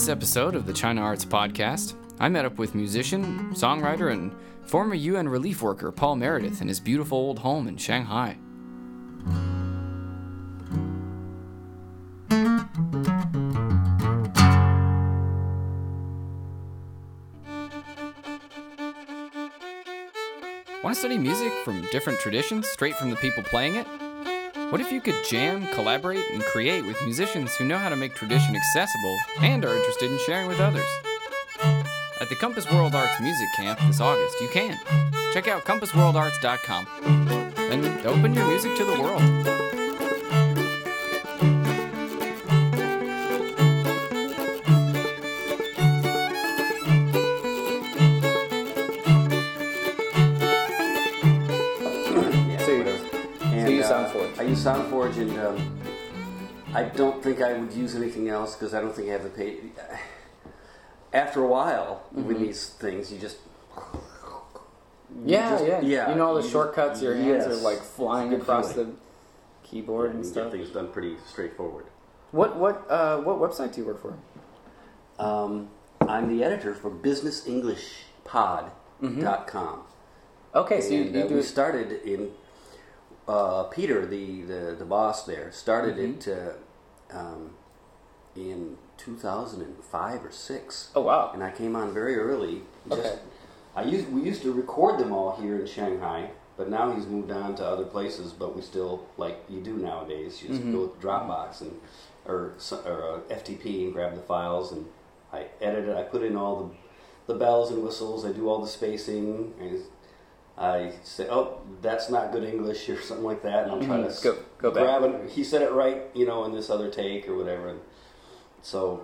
this episode of the China Arts Podcast, I met up with musician, songwriter, and former UN relief worker Paul Meredith in his beautiful old home in Shanghai. Want to study music from different traditions straight from the people playing it? What if you could jam, collaborate, and create with musicians who know how to make tradition accessible and are interested in sharing with others? At the Compass World Arts Music Camp this August, you can. Check out compassworldarts.com and open your music to the world. SoundForge? I and um, I don't think I would use anything else because I don't think I have the pay. After a while, with Mm-hmm. these things, you just Yeah, just- yeah, yeah, You know all the you- shortcuts. Your hands yes. are like flying across feeling. the keyboard and and stuff. things done pretty straightforward. What what uh, what website do you work for? Um, I'm the editor for BusinessEnglishPod.com. Okay, so you, and you uh, we started in uh, Peter, the, the the boss there, started Mm-hmm. it uh, um, in 2005 or six. Oh wow. and I came on very early. Just, Okay. I used we used to record them all here in Shanghai, but now he's moved on to other places. But we still like you do nowadays. You just Mm-hmm. go with Dropbox and or or uh, FTP and grab the files, and I edit it. I put in all the the bells and whistles. I do all the spacing. And I say, oh, that's not good English or something like that, and I'll try Mhm. to Go- go back. grab it. He said it right, you know, in this other take or whatever. And so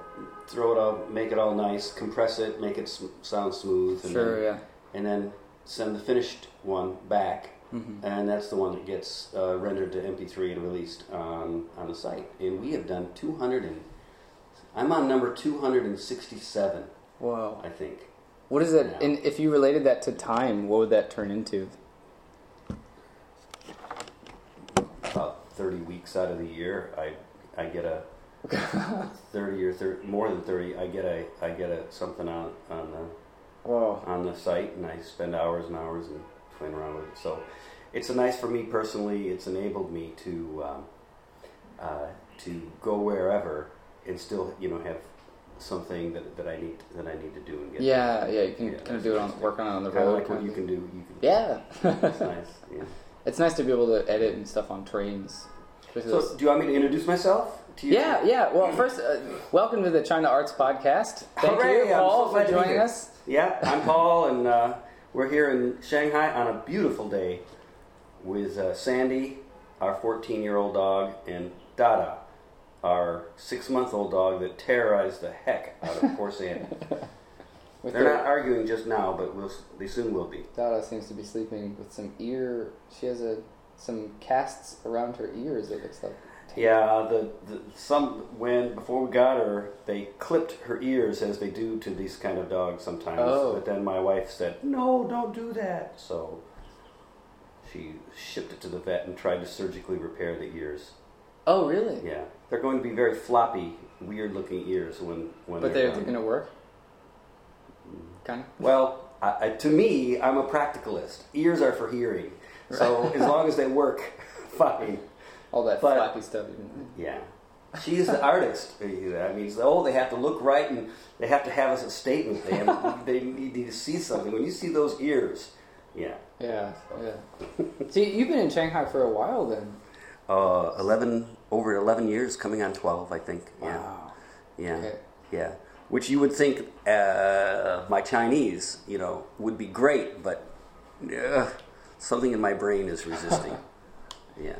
throw it out, make it all nice, compress it, make it sm- sound smooth, and Sure. then, Yeah. and then send the finished one back, Mhm. and that's the one that gets uh, rendered to MP3 and released on on the site. And we have done 200 and I'm on number 267, Wow, I think. What is it? And if you related that to time, what would that turn into? About 30 weeks out of the year, I I get a 30 or 30, more than 30. I get a I get a something on on the Whoa. on the site and I spend hours and hours and playing around with it. So it's a nice for me personally. It's enabled me to um, uh, to go wherever and still you know have something that, that I need that I need to do and get. Yeah, yeah. You can Yeah, kind of do it on work on it on the road. like what you can do. You can. Yeah. It's nice. Yeah. it's nice to be able to edit and stuff on trains. So do you want me to introduce myself to you? Yeah, yeah. Well, first, uh, welcome to the China Arts Podcast. Thank Hooray, you, Paul, so for joining us. Yeah, I'm Paul, and uh, we're here in Shanghai on a beautiful day with uh, Sandy, our 14 year old dog, and Dada, our six month old dog that terrorized the heck out of poor Sandy. They're their- not arguing just now, but we'll, they soon will be. Dada seems to be sleeping with some ear. She has a some casts around her ears. It looks like. Yeah, the, the some when before we got her, they clipped her ears as they do to these kind of dogs sometimes. Oh. But then my wife said, "No, don't do that." So she shipped it to the vet and tried to surgically repair the ears. Oh, really? Yeah, they're going to be very floppy, weird-looking ears when when But they're they're, going to work. Kind of. Well, I, I, to me, I'm a practicalist. Ears are for hearing, so as long as they work, fine. All that But- flappy stuff. Yeah. She's the artist. I mean, oh, they have to look right and they have to have us a statement. They, have, they need to see something. When you see those ears, yeah. Yeah, yeah. See, you've been in Shanghai for a while then. Uh, 11, over 11 years, coming on 12, I think. Yeah. Wow. Yeah. Okay. Yeah. Which you would think uh, my Chinese, you know, would be great, but uh, something in my brain is resisting. yeah.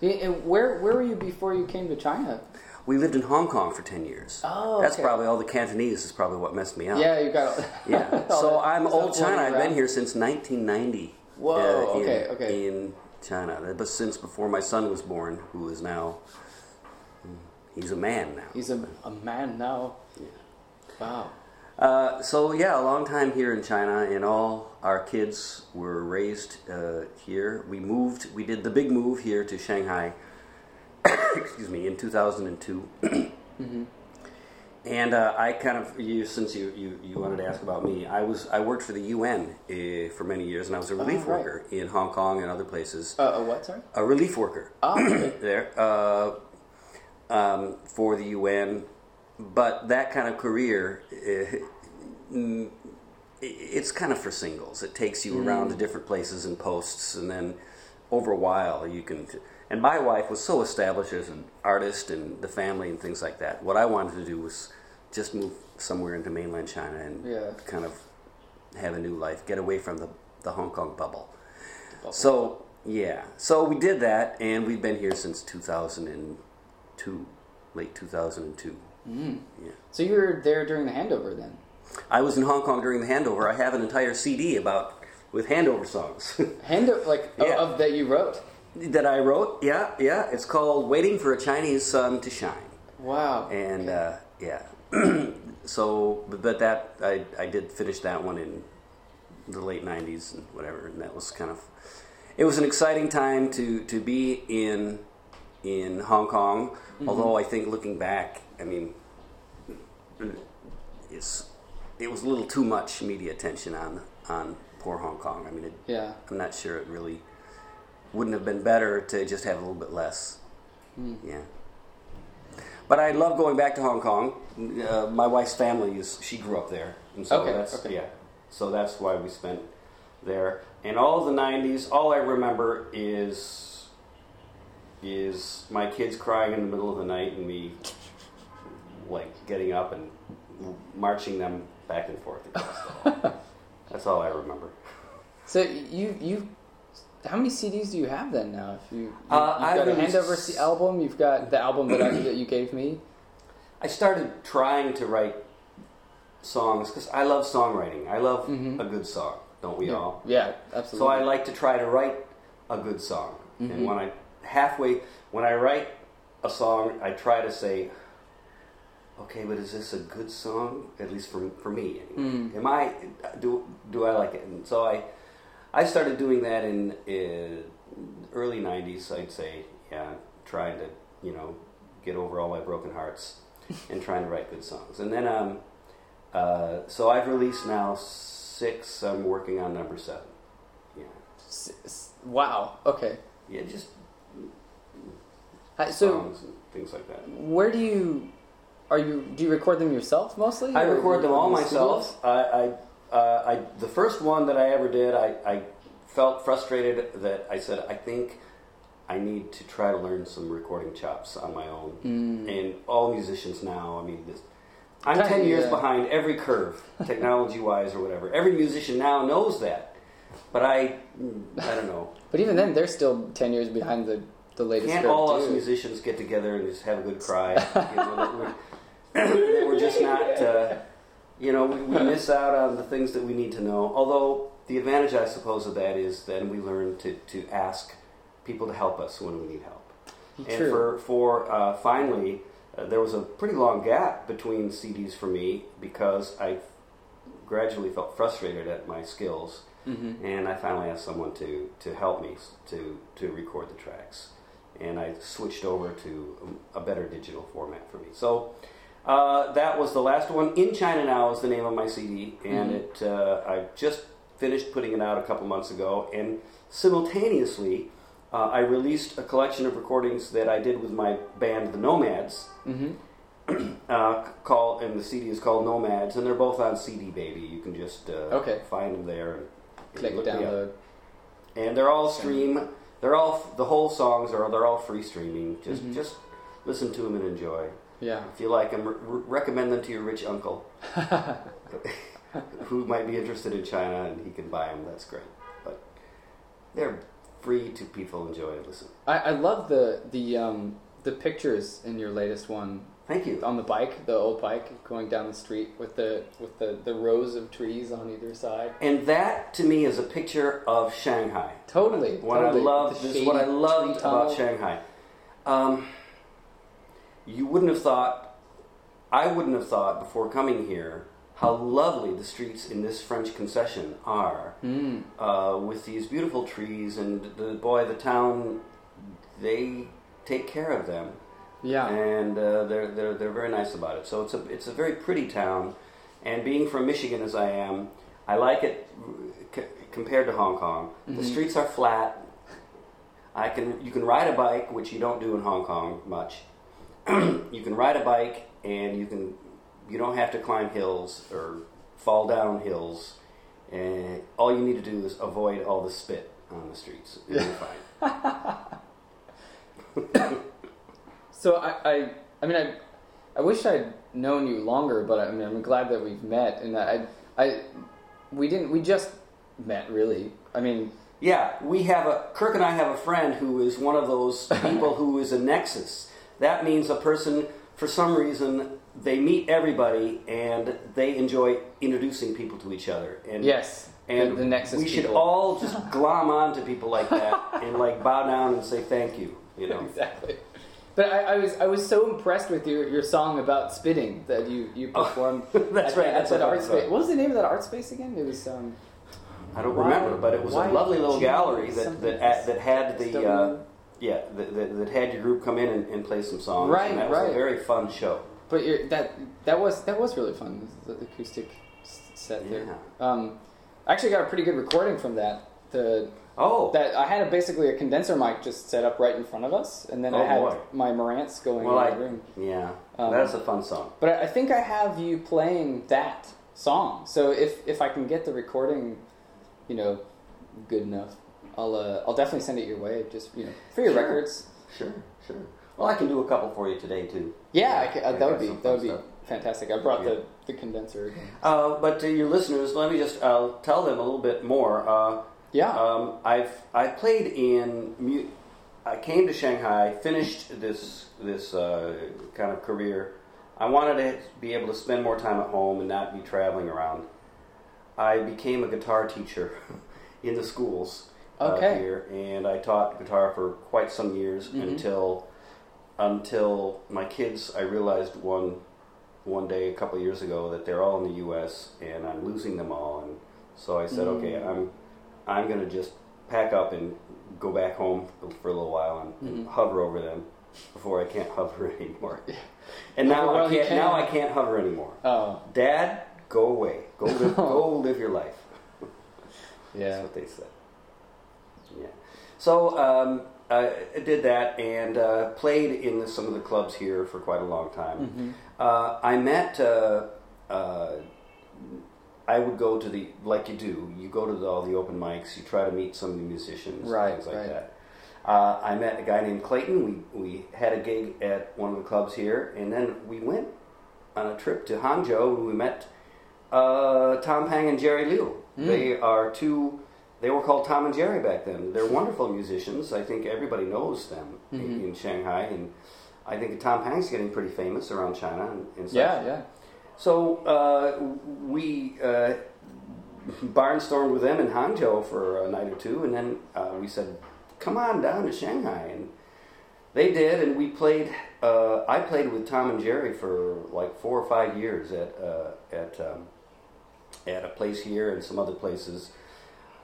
And where where were you before you came to China? We lived in Hong Kong for 10 years. Oh, That's probably all the Cantonese is probably what messed me up. Yeah, you got. Yeah. So that I'm old China. I've been here since 1990. Whoa, uh, in, okay, okay. In China, but since before my son was born, who is now, he's a man now. He's a, a man now. Yeah. Wow. Uh, so yeah, a long time here in China, and all our kids were raised uh, here. We moved. We did the big move here to Shanghai. excuse me, in 2002. And uh, I kind of, you, since you, you, you wanted to ask about me, I was I worked for the UN uh, for many years, and I was a relief right. worker in Hong Kong and other places. Uh, a what? Sorry. a relief worker Oh, okay. there uh, um, for the UN, but that kind of career, mm, it's kind of for singles. It takes you around to different places and posts, and then over a while you can. And my wife was so established as an artist and the family and things like that. What I wanted to do was just move somewhere into mainland China and Yeah. kind of have a new life, get away from the, the Hong Kong bubble. So yeah, so we did that, and we've been here since 2002, late 2002. Mm. Yeah, So you were there during the handover then? I was in Hong Kong during the handover. I have an entire CD about with handover songs Handover, like Yeah. of, of that you wrote. That I wrote. Yeah, yeah. It's called "Waiting for a Chinese Sun to Shine," Wow. and uh, yeah. so, but, that I I did finish that one in the late 90s and whatever, and that was kind of it was an exciting time to to be in in Hong Kong. Although I think looking back, I mean, it's it was a little too much media attention on on poor Hong Kong. I mean, it, yeah. I'm not sure it really wouldn't have been better to just have a little bit less. Hmm. Yeah. But I love going back to Hong Kong. Uh, my wife's family is she grew up there, and so Okay, that's okay. yeah. So that's why we spent there. And all of the '90s, all I remember is is my kids crying in the middle of the night and me like getting up and marching them back and forth across the hall. That's all I remember. So you you how many CDs do you have then now? If you, you Uh, you've I've got a handover C- album, you've got the album that, I, that you gave me. I started trying to write songs because I love songwriting. I love Mhm. a good song, don't we all? Yeah, absolutely. So. I like to try to write a good song. Mhm. And when I halfway when I write a song, I try to say, okay, but is this a good song? At least for for me. Anyway. Mm. Am I do do I like it? And so I I started doing that in uh, early '90s. I'd say, yeah, trying to you know get over all my broken hearts and trying to write good songs. And then um, uh, so I've released now six. I'm working on number seven. Yeah, wow. Okay. yeah, just Hi- So songs and things like that. where do you are you do you record them yourself mostly? I record them all myself. I, I, uh, I, the first one that I ever did, I, I felt frustrated that I said, I think I need to try to learn some recording chops on my own. Mm. And all musicians now, I mean, this, I'm 10 years yeah. behind every curve, technology wise or whatever. Every musician now knows that. But I, I don't know. But even then, they're still ten years behind the the latest. Can't all us musicians get together and just have a good cry? you know, we're, we're just not, uh, you know, we, we miss out on the things that we need to know. Although the advantage, I suppose, of that is then we learn to, to ask people to help us when we need help. And for for uh, finally, uh, there was a pretty long gap between CDs for me because I gradually felt frustrated at my skills, Mhm. and I finally asked someone to to help me to to record the tracks, and I switched over to a, a better digital format for me. So. Uh, that was the last one. In China Now is the name of my CD, and Mhm. it uh, I just finished putting it out a couple months ago. And simultaneously, uh, I released a collection of recordings that I did with my band, the Nomads, Mhm. uh, called, and the CD is called Nomads, and they're both on CD Baby. You can just uh, Okay. find them there and Click look me up. download. And they're all stream. They're all the whole songs are they're all free streaming. Just Mhm. just listen to them and enjoy. Yeah. If you like them, re- recommend them to your rich uncle who might be interested in China and he can buy them. That's great. But they're free to people enjoy and listen. I, I love the the um the pictures in your latest one Thank you. on the bike, the old bike going down the street with the with the, the rows of trees on either side. And that to me is a picture of Shanghai. Totally, What totally. I love this is what I loved about Shanghai. Um, you wouldn't have thought, I wouldn't have thought before coming here how lovely the streets in this French concession are, Mm. uh, with these beautiful trees and the boy, the town, they take care of them. Yeah. and uh, they're they're they're very nice about it. So it's a it's a very pretty town, and being from Michigan as I am, I like it c- compared to Hong Kong. The Mhm. streets are flat. I can you can ride a bike, which you don't do in Hong Kong much. you can ride a bike, and you can you don't have to climb hills or fall down hills. And all you need to do is avoid all the spit on the streets. and You're fine. So I, I, I mean, I, I wish I'd known you longer, but I mean, I'm glad that we've met, and I, I, we didn't, we just met, really. I mean, Yeah, we have a Kirk and I have a friend who is one of those people who is a nexus. That means a person, for some reason, they meet everybody and they enjoy introducing people to each other. And yes, and the, the Nexus. we should all just glom on to people like that and like bow down and say thank you. You know. exactly. But I, I was, I was so impressed with your, your song about spitting that you, you Oh, performed. that's at, right, that's that what art space. What was the name of that art space again? It was um. I don't Why- remember, but it was a lovely little gallery do that that, had- that had the. Uh, W- yeah, that, that, that had your group come in and, and play some songs. Right, and that was a very fun show. But you're, that that was that was really fun. The, the acoustic set there. Yeah. Um, I actually got a pretty good recording from that. The Oh, that I had a, basically a condenser mic just set up right in front of us, and then I Oh, had boy. my Marantz going Well, in the room. yeah, Um, that's a fun song. But I I think I have you playing that song. So if if I can get the recording, you know, good enough, I'll uh, I'll definitely send it your way. Just you know, for your Sure. records. Sure, sure. Well, I can do a couple for you today too. Yeah, I ca- uh, that would be that would be stuff. fantastic. I brought Yeah. the, the condenser. Uh, but to your listeners, let me just uh, tell them a little bit more. Uh, Yeah. um, I've I played in. I came to Shanghai, finished this this uh, kind of career. I wanted to be able to spend more time at home and not be traveling around. I became a guitar teacher in the schools uh, Okay. here, and I taught guitar for quite some years Mhm. until until my kids. I realized one one day a couple of years ago that they're all in the U.S. and I'm losing them all, and so I said, Mm. okay, I'm I'm going to just pack up and go back home for a little while and, and Mhm. hover over them before I can't hover anymore. And now Hover I can't. can. Now I can't hover anymore. oh, Dad, go away. Go live, go live your life. yeah. That's what they said. Yeah. So um, I did that and uh, played in some of the clubs here for quite a long time. hmm Uh, I met. Uh, uh, I would go to the like you do. You go to the, all the open mics. You try to meet some of the musicians, Right, things like right. that. Uh, I met a guy named Clayton. We we had a gig at one of the clubs here, and then we went on a trip to Hangzhou. and We met uh, Tom Pang and Jerry Liu. Mm. They are two. They were called Tom and Jerry back then. They're wonderful musicians. I think everybody knows them in, Mhm. in Shanghai, and I think Tom Pang's getting pretty famous around China and, and such. Yeah, yeah. So uh, we uh, barnstormed with them in Hangzhou for a night or two, and then uh, we said, "Come on down to Shanghai," and they did, and we played. Uh, I played with Tom and Jerry for like four or five years at uh, at um, at a place here and some other places.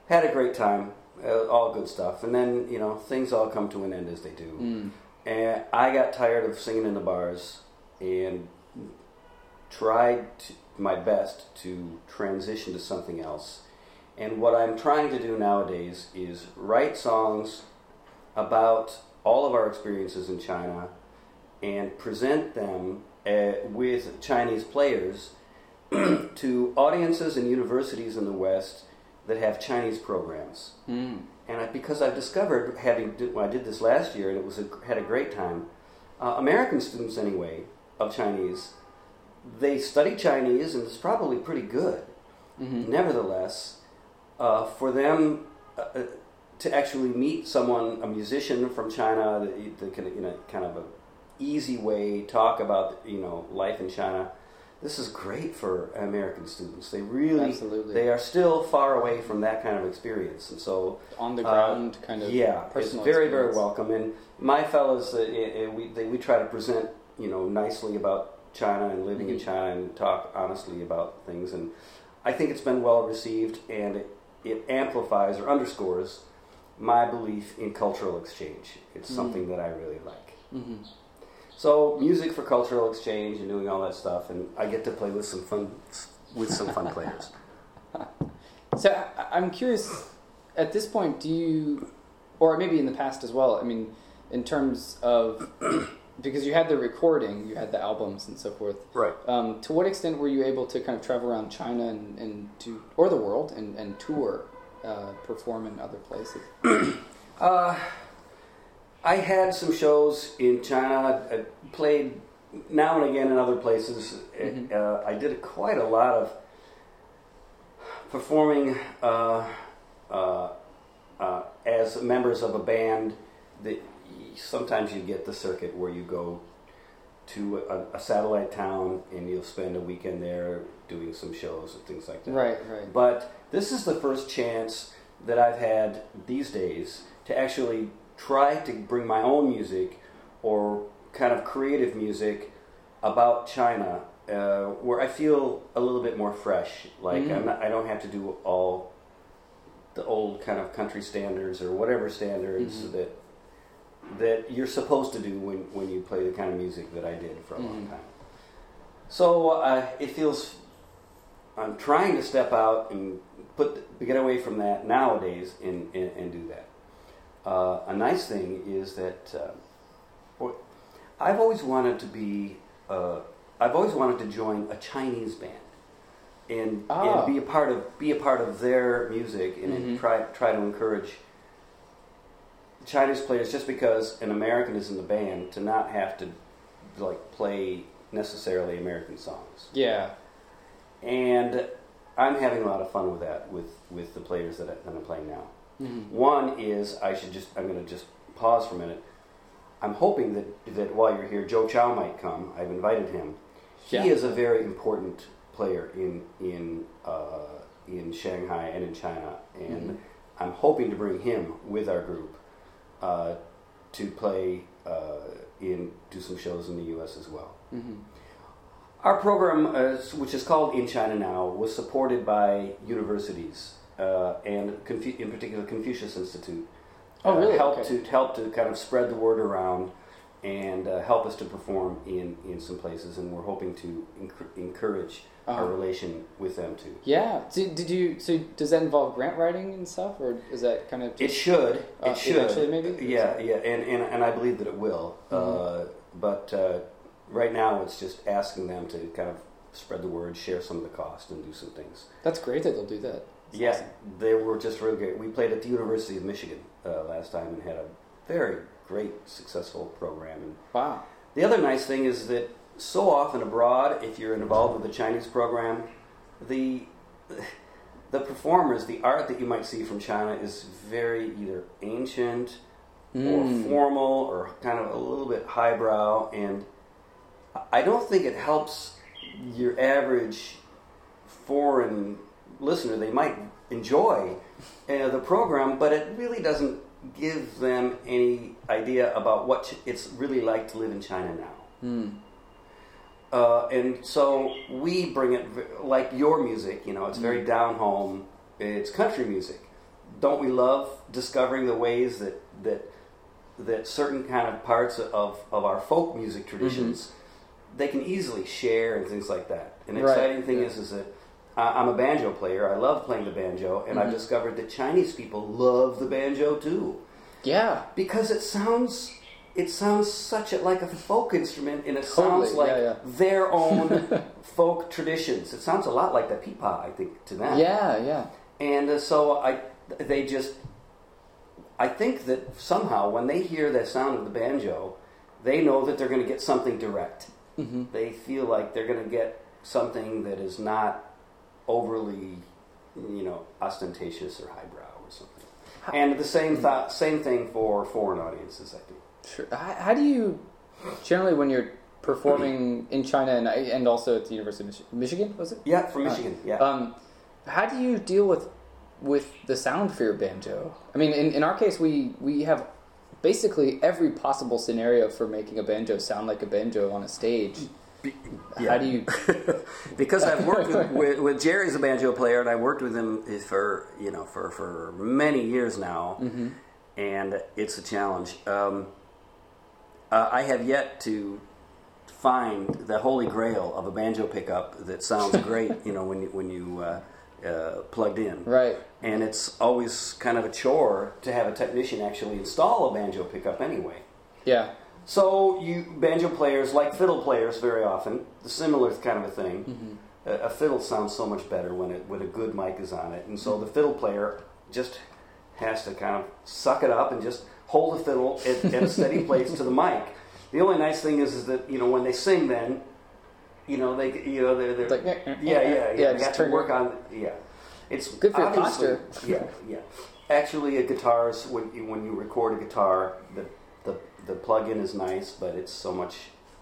Had a great time, uh, all good stuff, and then you know things all come to an end as they do. Mm. And I got tired of singing in the bars and tried to, my best to transition to something else. And what I'm trying to do nowadays is write songs about all of our experiences in China and present them uh, with Chinese players to audiences and universities in the West that have Chinese programs. Mm. And I, because I've discovered, having when I did this last year, and it was a, had a great time. Uh, American students, anyway, of Chinese, they study Chinese, and it's probably pretty good. hmm Nevertheless, uh, for them uh, uh, to actually meet someone, a musician from China, that, that can, in a kind of a easy way talk about you know life in China, this is great for American students. They really, Absolutely. they are still far away from that kind of experience, and so On the uh, ground kind of yeah, it's very very experience. welcome. And my fellows, uh, uh, we they, we try to present you know nicely about China and living in Mhm. China and talk honestly about things. And I think it's been well received, and it, it amplifies or underscores my belief in cultural exchange. It's Mhm. something that I really like. hmm So music for cultural exchange and doing all that stuff, and I get to play with some fun with some fun players. So I'm curious. At this point, do you, or maybe in the past as well? I mean, in terms of because you had the recording, you had the albums and so forth. Right. Um, to what extent were you able to kind of travel around China and, and to or the world and, and tour, uh, perform in other places? Uh, I had some shows in China. I played now and again in other places. Mhm. Uh, I did quite a lot of performing uh, uh, uh, as members of a band. That sometimes you get the circuit where you go to a, a satellite town and you'll spend a weekend there doing some shows and things like that. Right, right. But this is the first chance that I've had these days to actually try to bring my own music or kind of creative music about China, uh, where I feel a little bit more fresh. Like Mm. I'm not, I don't have to do all the old kind of country standards or whatever standards Mhm. that that you're supposed to do when, when you play the kind of music that I did for a long Mhm. time. So uh, it feels I'm trying to step out and put get away from that nowadays and, and, and do that. Uh, a nice thing is that uh, I've always wanted to be uh, I've always wanted to join a Chinese band and, Ah. and be a part of be a part of their music and Mhm. try try to encourage Chinese players just because an American is in the band to not have to like play necessarily American songs Yeah. and I'm having a lot of fun with that with with the players that, I, that I'm playing now. Mhm. One is I should just I'm going to just pause for a minute. I'm hoping that that while you're here, Joe Chow might come. I've invited him. He is a very important player in in uh, in Shanghai and in China, and Mhm. I'm hoping to bring him with our group uh, to play uh, in do some shows in the U.S. as well. Mhm. Our program, uh, which is called In China Now, was supported by universities uh, and, Confu- in particular, Confucius Institute. Oh, uh, really? Helped Okay. to help to kind of spread the word around and uh, help us to perform in, in some places, and we're hoping to enc- encourage our Uh-huh. relation with them too. Yeah. Did, did you? So does that involve grant writing and stuff, or is that kind of? It should. Uh, it should. eventually, maybe? Yeah, yeah, and, and, and I believe that it will. Uh, Mhm. but uh, right now, it's just asking them to kind of spread the word, share some of the cost, and do some things. That's great that they'll do that. That's Yeah, awesome. they were just really great. We played at the University of Michigan uh, last time and had a very great, successful program. And Wow. the other nice thing is that so often abroad, if you're involved with the Chinese program, the the performers, the art that you might see from China is very either ancient or Mm. formal or kind of a little bit highbrow, and I don't think it helps your average foreign listener. They might enjoy uh, the program, but it really doesn't give them any idea about what it's really like to live in China now. Mm. Uh, and so we bring it like your music, you know, it's very Mm. down home. It's country music. Don't we love discovering the ways that that that certain kind of parts of, of our folk music traditions they can easily share and things like that. And the Mm-hmm. Right, exciting thing yeah. is is that I- I'm a banjo player. I love playing the banjo, and I've Mhm. discovered that Chinese people love the banjo too Yeah. because it sounds it sounds such a, like a folk instrument and it Totally, sounds like yeah, yeah. their own folk traditions it sounds a lot like the pipa i think to them Yeah. Yeah. and uh, so i they just i think that somehow when they hear the sound of the banjo they know that they're going to get something direct hmm they feel like they're going to get something that is not overly you know ostentatious or highbrow or something and the same thought, same thing for foreign audiences i think Sure. How, how do you generally when you're performing in China and and also at the University of Michi- Michigan was it? Yeah, from Michigan. Yeah. Um, how do you deal with with the sound for your banjo? I mean, in, in our case, we we have basically every possible scenario for making a banjo sound like a banjo on a stage. How do you? because I've worked with, with, with Jerry's a banjo player, and I worked with him for you know for for many years now, Mhm. and it's a challenge. Um, uh, I have yet to find the holy grail of a banjo pickup that sounds great. you know, when you when you uh, uh, plugged in. Right. And it's always kind of a chore to have a technician actually install a banjo pickup anyway. Yeah. So you banjo players, like fiddle players, very often, the similar kind of a thing. Mm-hmm. A, a fiddle sounds so much better when it when a good mic is on it, and so the fiddle player just has to kind of suck it up and just hold the fiddle at, at a steady place to the mic. The only nice thing is, is that you know when they sing, then you know they you know they're, they're Like, yeah yeah yeah, yeah, have to work on yeah. It's Good for posture. Yeah, yeah. Actually, a guitar's when you, when you record a guitar, the, the plug-in is nice, but it's so much.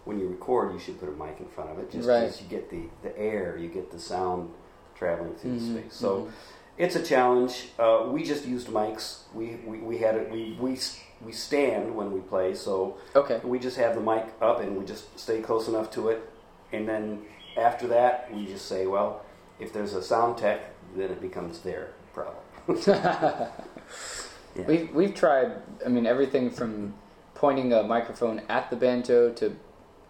When you record, you should put a mic in front of it, just Right. because you get the, the air, you get the sound traveling through Mhm, the space. So mhm. it's a challenge. Uh, we just used mics. We, we, we had it. We, we we stand when we play, so Okay. we just have the mic up and we just stay close enough to it, and then after that, we just say, well, if there's a sound tech, then it becomes their problem. Yeah. We've we've tried. I mean, everything from pointing a microphone at the banjo to,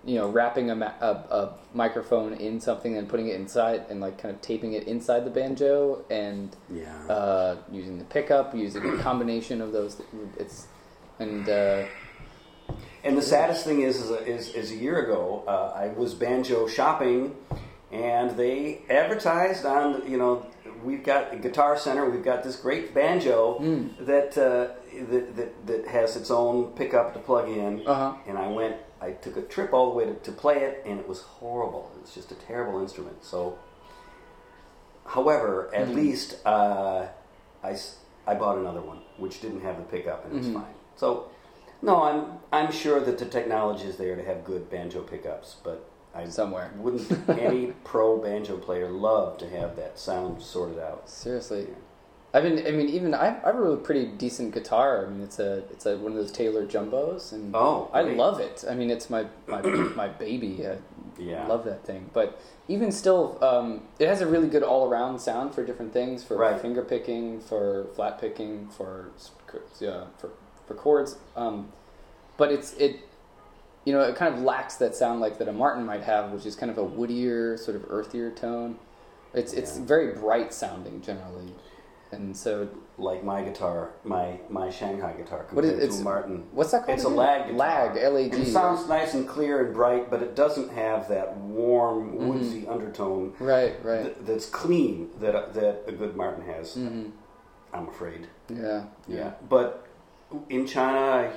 you know, wrapping a, ma- a, a microphone in something and putting it inside and like kind of taping it inside the banjo and Yeah. uh, using the pickup, using a combination of those. It's and uh, And the saddest thing is, is, is, is a year ago, uh, I was banjo shopping, and they advertised on, you know, we've got Guitar Center, we've got this great banjo Mm. that, uh, that, that that has its own pickup to plug in. Uh-huh. And I went, I took a trip all the way to, to play it, and it was horrible. It's just a terrible instrument. So, however, at Mhm. least uh, I, I bought another one, which didn't have the pickup, and it was Mhm. fine. So, no, I'm I'm sure that the technology is there to have good banjo pickups, but I somewhere. wouldn't any pro banjo player love to have that sound sorted out. Seriously. I've been. I mean, even I, I have a pretty decent guitar. I mean, it's a it's a one of those Taylor jumbos, and Oh, I great. love it. I mean, it's my my, my baby. I Yeah. love that thing. But even still, um, it has a really good all around sound for different things for Right. finger picking, for flat picking, for yeah, for for chords. Um, but it's it. You know, it kind of lacks that sound like that a Martin might have, which is kind of a woodier, sort of earthier tone. It's it's Yeah. very bright sounding generally, and so Like my guitar, my my Shanghai guitar is- compared it's- to Martin. what's that called? It's a lag guitar. Lag, L A G. It sounds nice and clear and bright, but it doesn't have that warm, Mm-hmm. woodsy undertone Right, right. th- that's clean that that a good Martin has. hmm I'm afraid. Yeah, Yeah. But in China, I,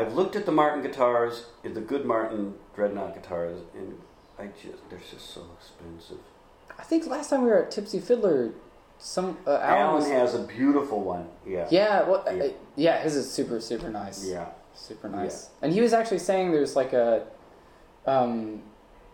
I've looked at the Martin guitars, the good Martin dreadnought guitars, and I just they're just so expensive. I think last time we were at Tipsy Fiddler, some uh, Alan, Alan was, has a beautiful one. Yeah. yeah, well, Yeah. uh, yeah, his is super super nice. Yeah. super nice. And he was actually saying there's like a, um,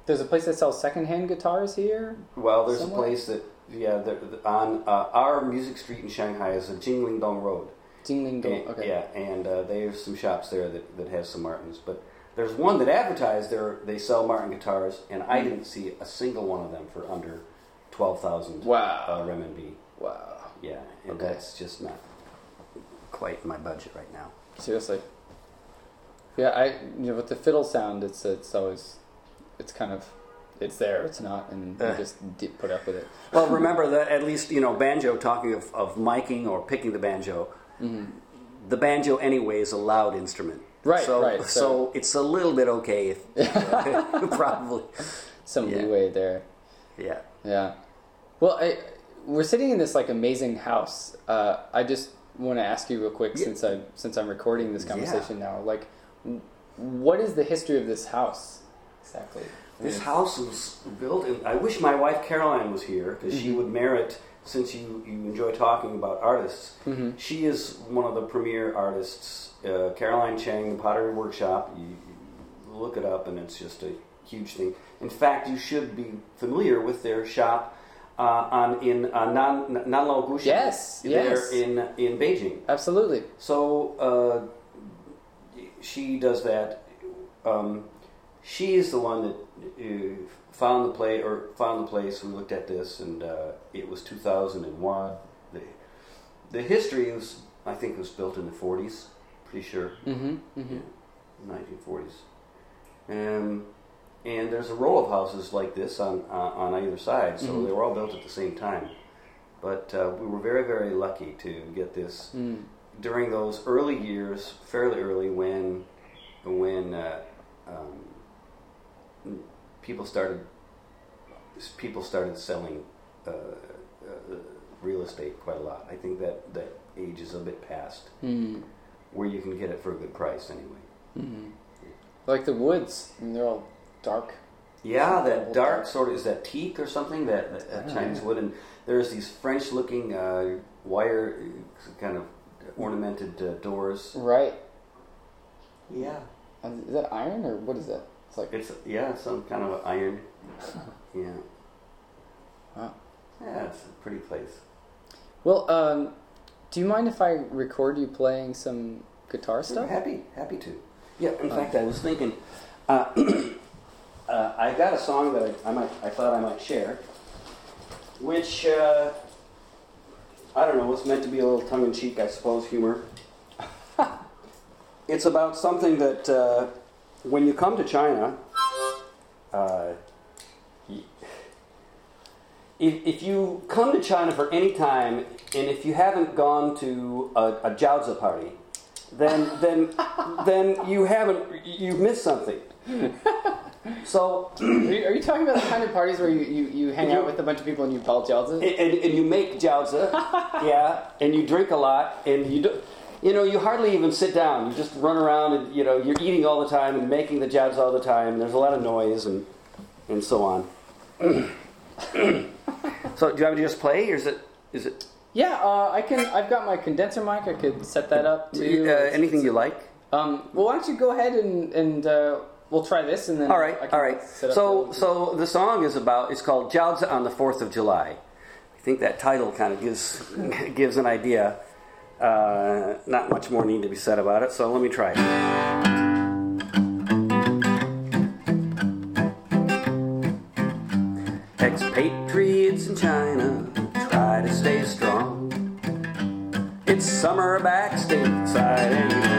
there's a place that sells secondhand guitars here. Well, there's Somewhere? a place that yeah, the, the, on uh, our music street in Shanghai is a Jinling Dong Road. Jinling Dong. Okay. Yeah, and uh, there's some shops there that, that has some Martins, but there's one that advertised there they sell Martin guitars, and I didn't see a single one of them for under twelve thousand Wow. uh, renminbi. Wow. Yeah, and Okay. that's just not quite my budget right now. Seriously. Yeah, I you know with the fiddle sound, it's it's always, it's kind of, it's there, it's not, and you Uh. just put up with it. Well, remember that at least you know banjo. Talking of, of miking or picking the banjo, hmm the banjo anyway is a loud instrument. Right, so, right, So, so- it's a little bit okay, if, probably. Some Yeah. leeway there. Yeah. Yeah. Well, I, we're sitting in this like amazing house. Uh, I just want to ask you real quick Yeah. since I since I'm recording this Yeah. conversation now. Like, what is the history of this house exactly? I This house was built in. I wish my wife Caroline was here because she Mhm. would merit. Since you, you enjoy talking about artists, Mhm. she is one of the premier artists. Uh, Caroline Cheng, the Pottery Workshop. You, you look it up, and it's just a huge thing. In fact, you should be familiar with their shop uh, on in uh, Nan Nanlao Gushi. Yes, there yes. in in Beijing. Absolutely. So uh, she does that. Um, she is the one that uh, found the play or found the place. We looked at this, and uh, it was 2001. The, the history was, I think, was built in the 40s. Pretty sure. Mm-hmm. Mm-hmm. 1940s. Um, and there's a row of houses like this on uh, on either side, so Mhm. they were all built at the same time. But uh, we were very, very lucky to get this Mm. during those early years, fairly early, when when uh, um, people started people started selling uh, uh, real estate quite a lot. I think that that age is a bit past Mm. where you can get it for a good price anyway. Mm. Like the woods, and they're all dark. Yeah, that dark sort of is that teak or something that, that, that Chinese yeah. wood, and there's these French-looking uh, wire uh, kind of ornamented uh, doors. Right. Yeah, Uh, Is that iron or what is that? It's like it's yeah some kind of iron. Yeah. Wow. Yeah, it's a pretty place. Well, um, do you mind if I record you playing some guitar stuff? Happy, happy to. Yeah. In Oh. fact, I was thinking, uh, uh, I got a song that I, I might, I thought I might share, which uh, I don't know was meant to be a little tongue-in-cheek, I suppose, humor. it's about something that uh, when you come to China, uh, if, if you come to China for any time, and if you haven't gone to a, a Jiaozi party, then then then you haven't you've missed something. So Are you, are you talking about the kind of parties where you, you, you hang out with a bunch of people and you belt and, jiaozi? and, and you make jiaozi, yeah, and you drink a lot, and you do, you know you hardly even sit down. You just run around, and you know you're eating all the time and making the jiaozi all the time. There's a lot of noise and and so on. so do you want me to just play, or is it is it Yeah, uh, I can. I've got my condenser mic. I could set that up to uh, anything you like? Um, well, why don't you go ahead and and uh, we'll try this and then. All right, I can all right. So, so the song is about. It's called "Jiaozi on the Fourth of July." I think that title kind of gives gives an idea. Uh, not much more need to be said about it. So let me try it. Expatriates in China try to stay strong. It's summer back stateside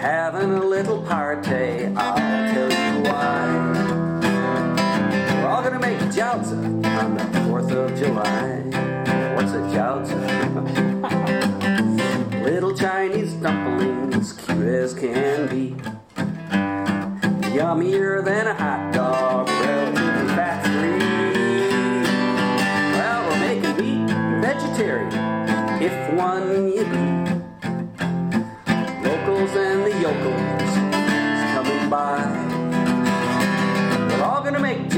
having a little party, I'll tell you why. We're all gonna make jiaozi on the 4th of July. What's a jiaozi? little Chinese dumplings, cute as can be. Yummier than a hot dog. Well, we're making meat vegetarian, if one you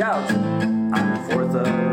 all gonna make jiaozi the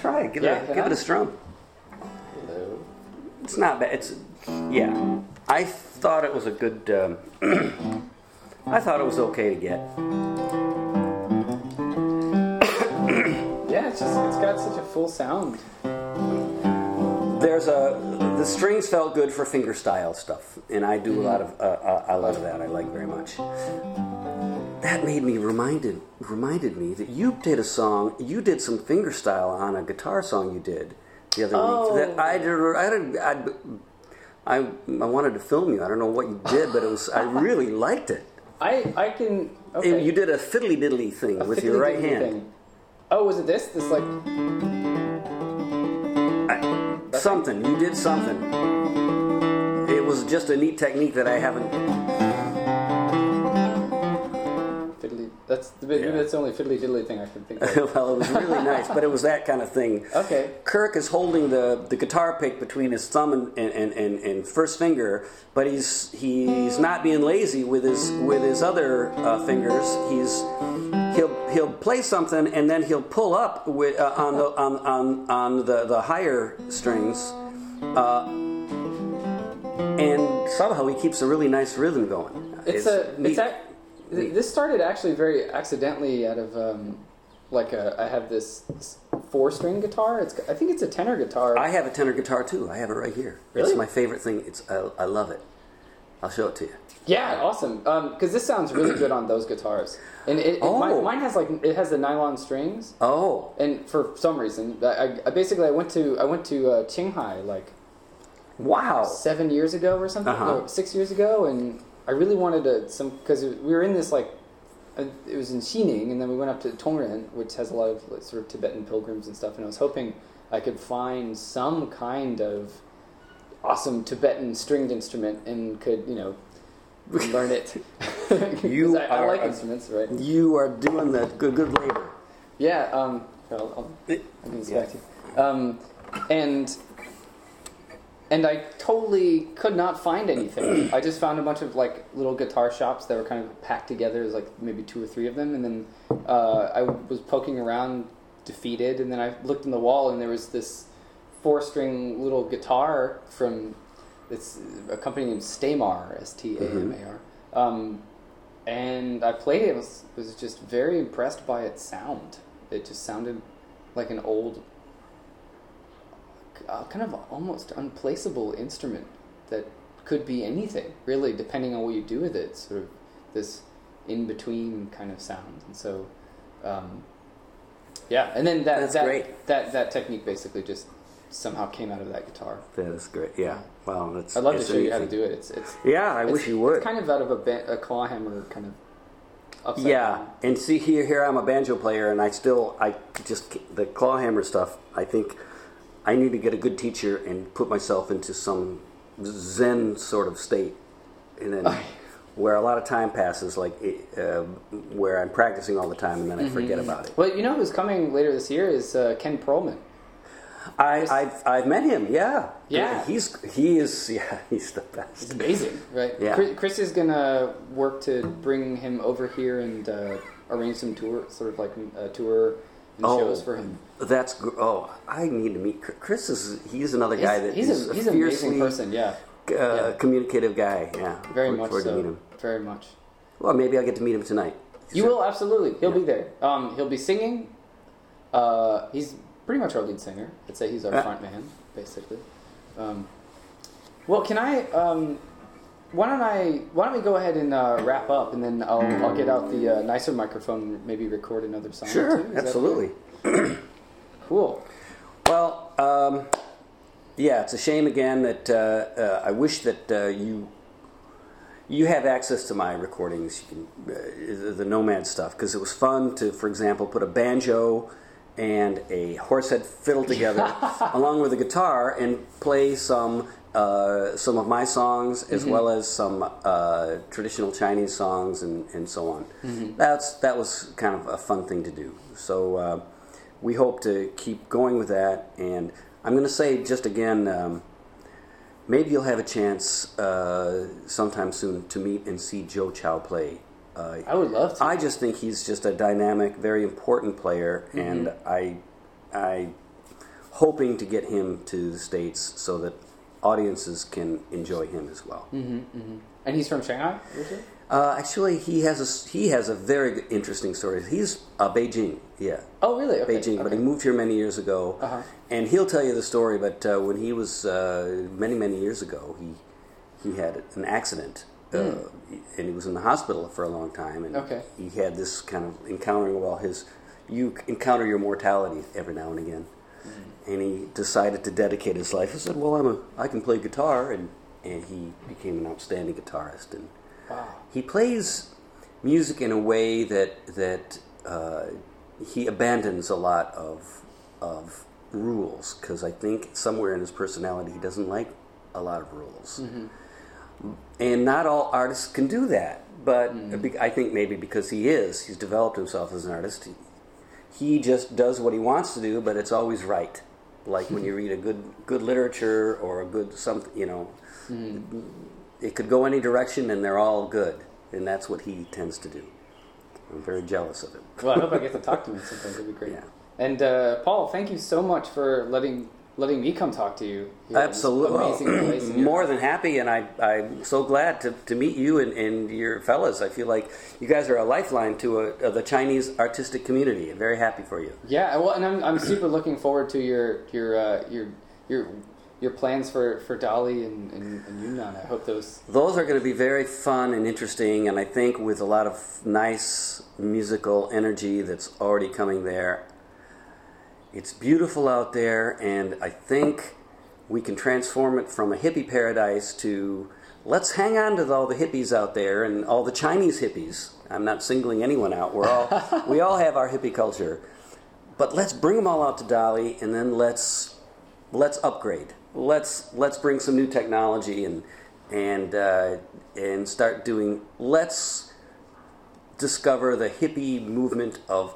try it. Give, Yeah, it, a, give I? it a strum. Hello. It's not bad. It's yeah. I thought it was a good. Um, I thought it was okay to get. Yeah, it's just it's got such a full sound. There's a the strings felt good for finger style stuff, and I do a lot of uh, uh, a lot of that. I like very much. That made me reminded reminded me that you did a song. You did some finger style on a guitar song you did the other Oh. week. That oh. I did. I did. I, I, I wanted to film you. I don't know what you did, but it was. I really liked it. I I can okay. You did a fiddly diddly thing A with your right hand. thing. Oh, was it this? This like I- something. You did something. It was just a neat technique that I haven't. That's the maybe Yeah. that's the only fiddly diddly thing I can think of. well, it was really nice, but it was that kind of thing. Okay. Kirk is holding the, the guitar pick between his thumb and, and, and, and first finger, but he's he's not being lazy with his with his other uh, fingers. He's he'll he'll play something and then he'll pull up with, uh, on the on, on, on the, the higher strings, uh, and somehow he keeps a really nice rhythm going. It's, a neat. it's a, this started actually very accidentally out of um, like a, I have this four string guitar. It's I think it's a tenor guitar. I have a tenor guitar too. I have it right here. Really? It's my favorite thing. It's I, I love it. I'll show it to you. yeah, awesome. Because this sounds really good on those guitars. And it, Oh. mine, mine has like it has the nylon strings. Oh, And for some reason, I, I, I basically I went to I went to uh, Qinghai like wow! seven years ago or something, Uh-huh. no, six years ago, and I really wanted to some because we were in this like uh, it was in Xining, and then we went up to Tongren, which has a lot of like, sort of Tibetan pilgrims and stuff, and I was hoping I could find some kind of awesome Tibetan stringed instrument and could you know learn it. You I, I are like instruments, right? You are doing the good good labor. Yeah, um, I'll, I'll, I can Yeah. you. Um, and and I totally could not find anything. I just found a bunch of like little guitar shops that were kind of packed together. There's like maybe two or three of them, and then uh, I was poking around, defeated, and then I looked in the wall, and there was this four-string little guitar from it's a company named Stamar, S T A M A R. Um, and I played it. and Was was just very impressed by its sound. It just sounded like an old, kind of almost unplaceable instrument that could be anything, really, depending on what you do with it. Sort of this in between kind of sound, and so. Um, yeah, and then that That's that, great. that that technique basically just somehow came out of that guitar. That is great. Yeah. Wow. That's. I'd love to show you how to do it. It's it's Yeah, I it's- wish you would. It's kind of out of a, ba- a claw hammer kind of. Yeah, down. and see here, here I'm a banjo player, and I still, I just the clawhammer stuff. I think I need to get a good teacher and put myself into some Zen sort of state, and then where a lot of time passes, like uh, where I'm practicing all the time, and then I Mm-hmm. forget about it. Well, you know who's coming later this year is uh, Ken Perlman. I, I've, I've met him. Yeah, Yeah. He's he is yeah he's the best. It's amazing, right? Yeah. Chris, Chris is gonna work to bring him over here and uh, arrange some tour, sort of like a tour and Oh. shows for him. That's gr- oh I need to meet Chris. Chris is he's another He's, guy that he's, is a, he's an amazing person. Yeah, uh, Yeah. communicative guy. Yeah, very Look much forward to meet so. Very much. Well, maybe I'll get to meet him tonight. You will absolutely. He'll be there. Um, he'll be singing. Uh, he's pretty much our lead singer. I'd say he's our Yeah. front man, basically. Um, well, can I? Um, why don't I? Why don't we go ahead and uh, wrap up, and then I'll, I'll get out the uh, nicer microphone, and maybe record another song. Sure. Absolutely. Cool. Well, um, yeah, it's a shame again that uh, uh, I wish that uh, you you have access to my recordings, you can, uh, the Nomad stuff, because it was fun to, for example, put a banjo and a horsehead fiddle together along with a guitar and play some uh, some of my songs as well as some uh, traditional Chinese songs and, and so on. That's that was kind of a fun thing to do. So uh, we hope to keep going with that. And I'm going to say just again, um, maybe you'll have a chance uh, sometime soon to meet and see Joe Chow play. Uh, I would love to. I just think he's just a dynamic, very important player, and I, I, hoping to get him to the states so that audiences can enjoy him as well. and he's from Shanghai? Uh, actually, he has a he has a very interesting story. He's uh, Beijing, yeah, Oh, really? Okay. Beijing, but he moved here many years ago, Uh-huh. and he'll tell you the story. But uh, when he was uh, many many years ago, he he had an accident, uh, and he was in the hospital for a long time. And. Okay. he had this kind of encountering well his you encounter your mortality every now and again. And he decided to dedicate his life. He said, "Well, I'm a I can play guitar," and and he became an outstanding guitarist and Wow. he plays music in a way that that uh, he abandons a lot of of rules because I think somewhere in his personality he doesn't like a lot of rules, and not all artists can do that. But be- I think maybe because he is, he's developed himself as an artist. He, just does what he wants to do, but it's always right. Like when you read a good good literature or a good something, you know, it could go any direction and they're all good. And that's what he tends to do. I'm very jealous of him. Well, I hope I get to talk to him sometime. It'd be great. Yeah. And uh, Paul, thank you so much for letting letting me come talk to you. here in this Absolutely. Amazing place. in More than happy, and I, I'm so glad to, to meet you and, and your fellas. I feel like you guys are a lifeline to a, of the Chinese artistic community. I'm very happy for you. Yeah, well, and I'm, I'm super looking forward to your your uh, your your your plans for, for Dali and, and, and Yunnan. I hope those. Those are going to be very fun and interesting, and I think with a lot of nice musical energy that's already coming there. It's beautiful out there, and I think we can transform it from a hippie paradise to let's hang on to all the hippies out there and all the Chinese hippies. I'm not singling anyone out. We're all we all have our hippie culture, but let's bring them all out to Dali, and then let's let's upgrade. Let's let's bring some new technology and and uh, and start doing. Let's discover the hippie movement of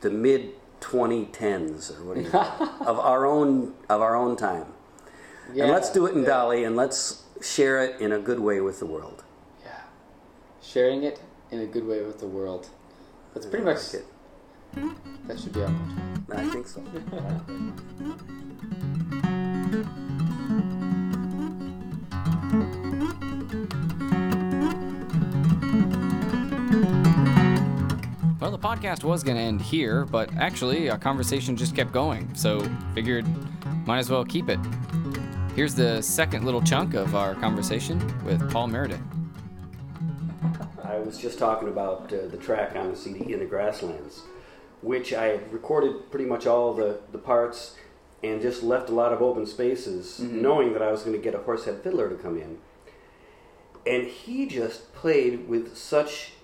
the mid 2010s or what do you of our own of our own time. Yeah, and let's do it in yeah, Dali and let's share it in a good way with the world. Yeah, sharing it in a good way with the world. That's pretty much Like it. that should be our motto. I think so. Well, the podcast was going to end here, but actually, our conversation just kept going, so figured might as well keep it. Here's the second little chunk of our conversation with Paul Meredith. I was just talking about uh, the track on the CD in the Grasslands, which I recorded pretty much all the, the parts and just left a lot of open spaces, knowing that I was going to get a horsehead fiddler to come in. And he just played with such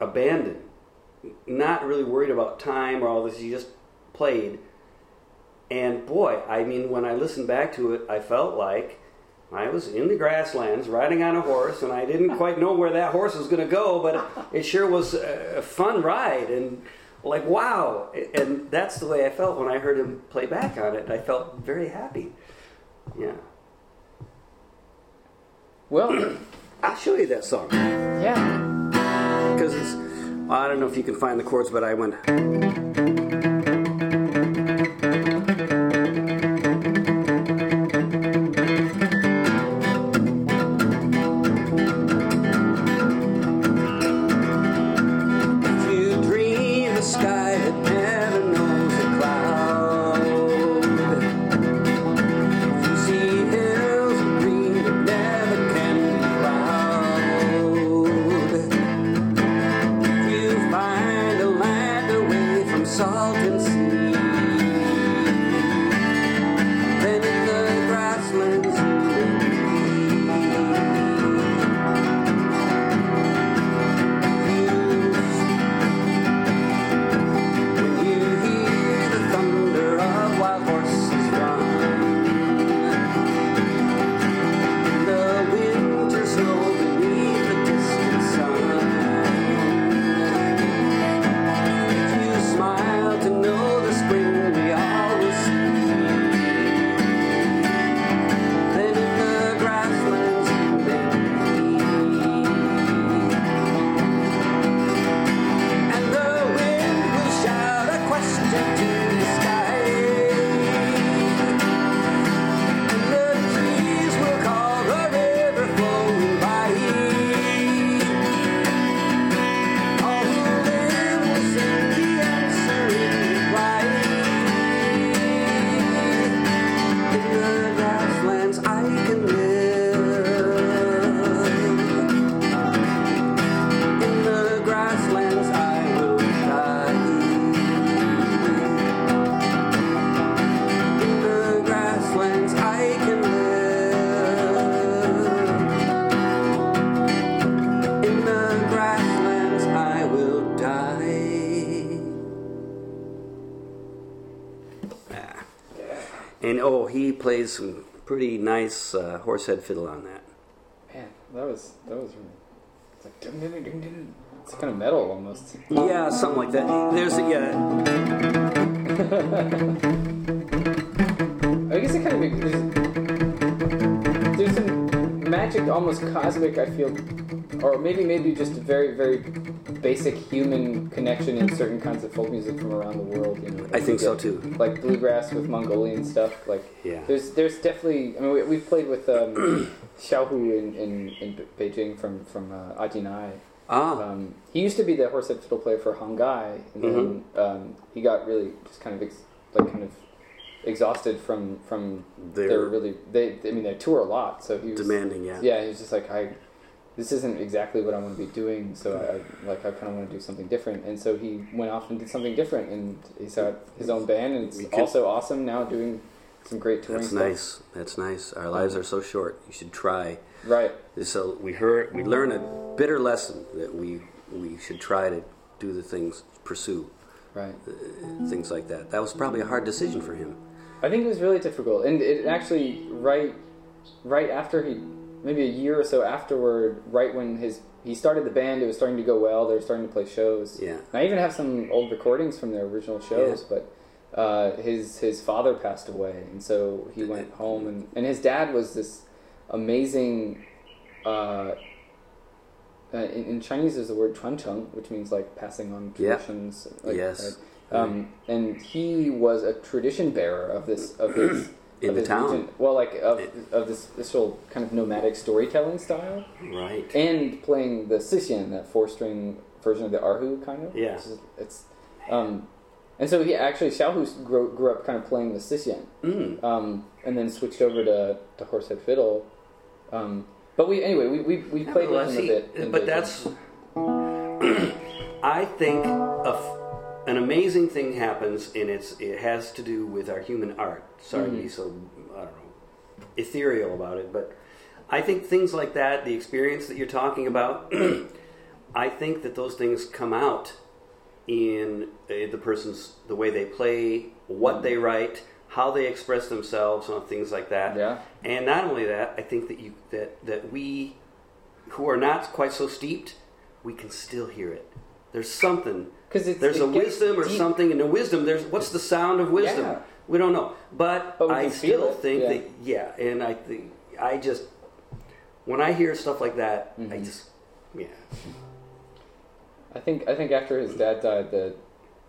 abandon, not really worried about time or all this. He just played. And boy, I mean, when I listened back to it, I felt like I was in the grasslands riding on a horse, and I didn't quite know where that horse was going to go, but it sure was a fun ride. And like, wow. And that's the way I felt when I heard him play back on it. I felt very happy. Yeah. Well, I'll show you that song. yeah. Because it's, I don't know if you can find the chords, but I went. Plays some pretty nice uh, horsehead fiddle on that. Man, that was that was really. It's like. It's kind of metal almost. Yeah, something like that. There's a yeah. I guess it kind of there's, there's some magic, almost cosmic. I feel, or maybe maybe just very very basic human connection in certain kinds of folk music from around the world. You know, I think so too. Like bluegrass with Mongolian stuff. Like Yeah. there's there's definitely. I mean, we, we've played with um, Xiaohu in, in, in Beijing from from uh, Ajinai. Ah, Um, he used to be the horsehead fiddle player for Hanggai, and then Mm-hmm. um, he got really just kind of ex- like kind of exhausted from from Their- their really they I mean they tour a lot, so he was demanding. Yeah. yeah he was just like I this isn't exactly what I want to be doing, so I, like I kind of want to do something different, and so he went off and did something different, and he's got his own band, and it's could- also awesome now doing some great touring That's stuff. nice. That's nice. Our lives are so short. You should try. right? So we heard, we learn a bitter lesson that we we should try to do the things, pursue Right. Uh, things like that. That was probably a hard decision for him. I think it was really difficult, and it actually right, right after he, maybe a year or so afterward, right when his he started the band, it was starting to go well. They were starting to play shows. Yeah. And I even have some old recordings from their original shows, but uh, his his father passed away, and so he went home, and and his dad was this amazing. Uh, uh, in, in Chinese, there's the word "chuancheng," which means like passing on Yeah. traditions. Like, Yes. Um, and he was a tradition bearer of this of his In the town. region. Well, like of, of this this whole kind of nomadic storytelling style, Right. and playing the sixian, that four string version of the erhu, kind of. Yeah. It's, it's um, and so he actually Xiaohu grew, grew up kind of playing the sixian, Mm. um, and then switched over to to horsehead fiddle. Um, but we anyway we we, we played with him a bit. but Beijing. that's. I think a f an amazing thing happens, and it's it has to do with our human art. Sorry to be so I don't know ethereal about it, but I think things like that, the experience that you're talking about, I think that those things come out in uh, the person's the way they play, what they write, how they express themselves, and things like that. Yeah. And not only that, I think that you that that we who are not quite so steeped, we can still hear it. There's something. 'Cause there's a wisdom or deep. something, and the wisdom. There's what's the sound of wisdom? Yeah. We don't know, but, But I still think yeah. that yeah, and I think I just when I hear stuff like that, I Mhm. just yeah. I think I think after his dad died, that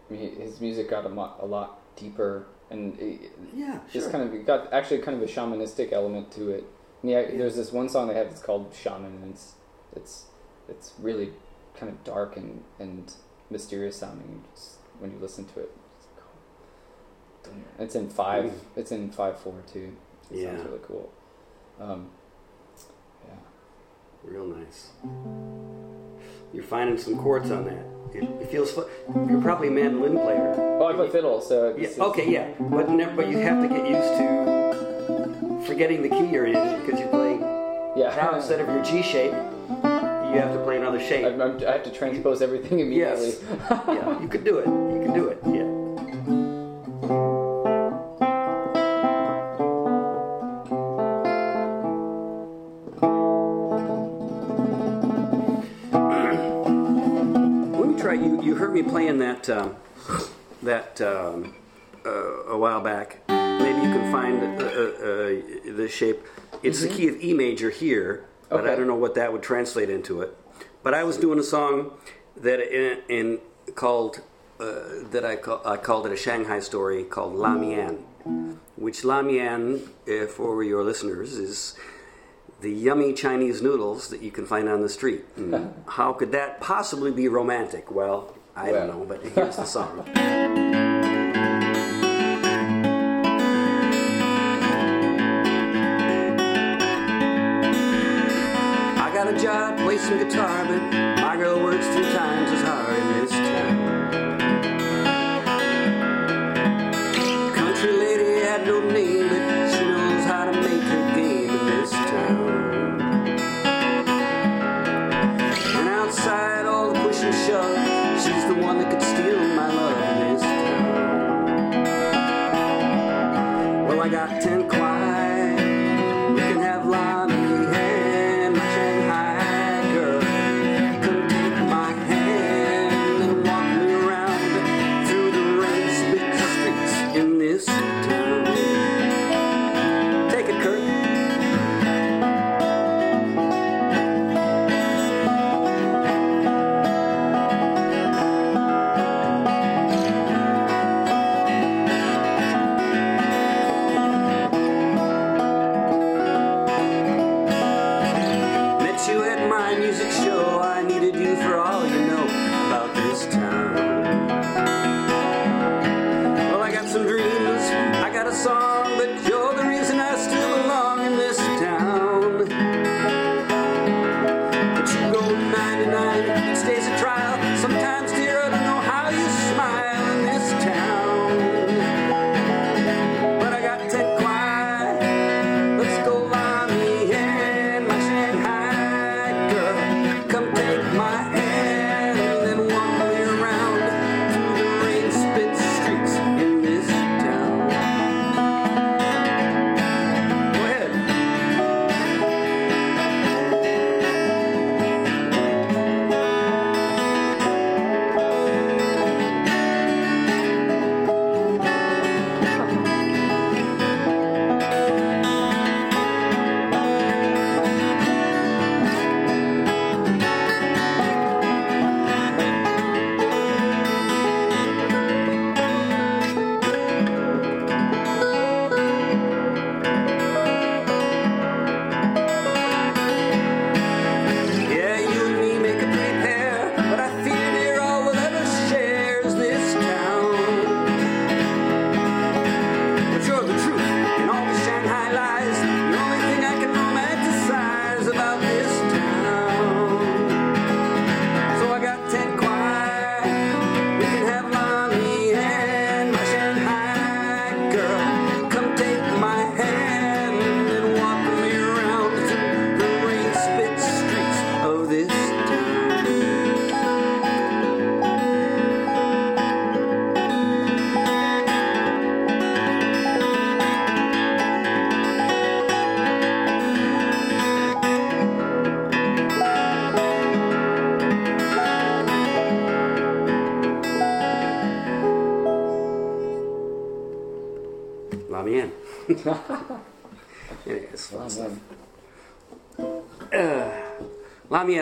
his music got a, mo- a lot deeper, and it, Yeah, just sure. kind of got actually kind of a shamanistic element to it. And yeah, there's this one song they have that's called Shaman, and it's it's it's really kind of dark and and mysterious sounding. Just, when you listen to it, it's, cool. it's in five. It's in five four too. It Yeah. sounds really cool. Um, yeah. Real nice. You're finding some chords on that. It, it feels fun. You're probably a mandolin player. Oh, I play fiddle, so it's, Yeah, it's- okay, yeah, but never, but you have to get used to forgetting the key you're in because you play yeah. now instead of your G shape, you have to play another shape. I'm, I'm, I have to transpose everything immediately. Yes. yeah, you could do it. You can do it. Yeah. Let me try. You you heard me playing that um, that um, uh, a while back. Maybe you can find uh, uh, uh, the shape. It's the key of E major here, but I Mm-hmm. Don't know what that would translate into it. But I was doing a song that in, in called uh, that I call, I called it a Shanghai story called Lamian, which Lamian, uh, for your listeners, is the yummy Chinese noodles that you can find on the street. And how could that possibly be romantic? Well, I don't know, but here's the song. I got a play some guitar, but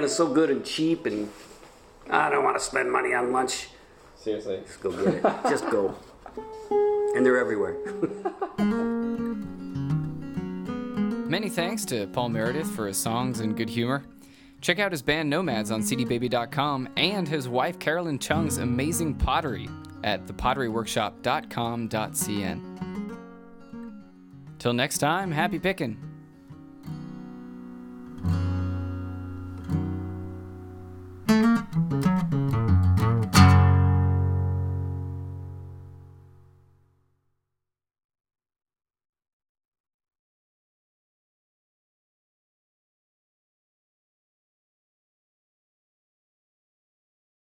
La is so good and cheap, and I don't want to spend money on lunch. Seriously. Just go get it. Just go. And they're everywhere. Many thanks to Paul Meredith for his songs and good humor. Check out his band Nomads on cdbaby.com and his wife Caroline Cheng's amazing pottery at thepotteryworkshop.com.cn. Till next time, happy picking.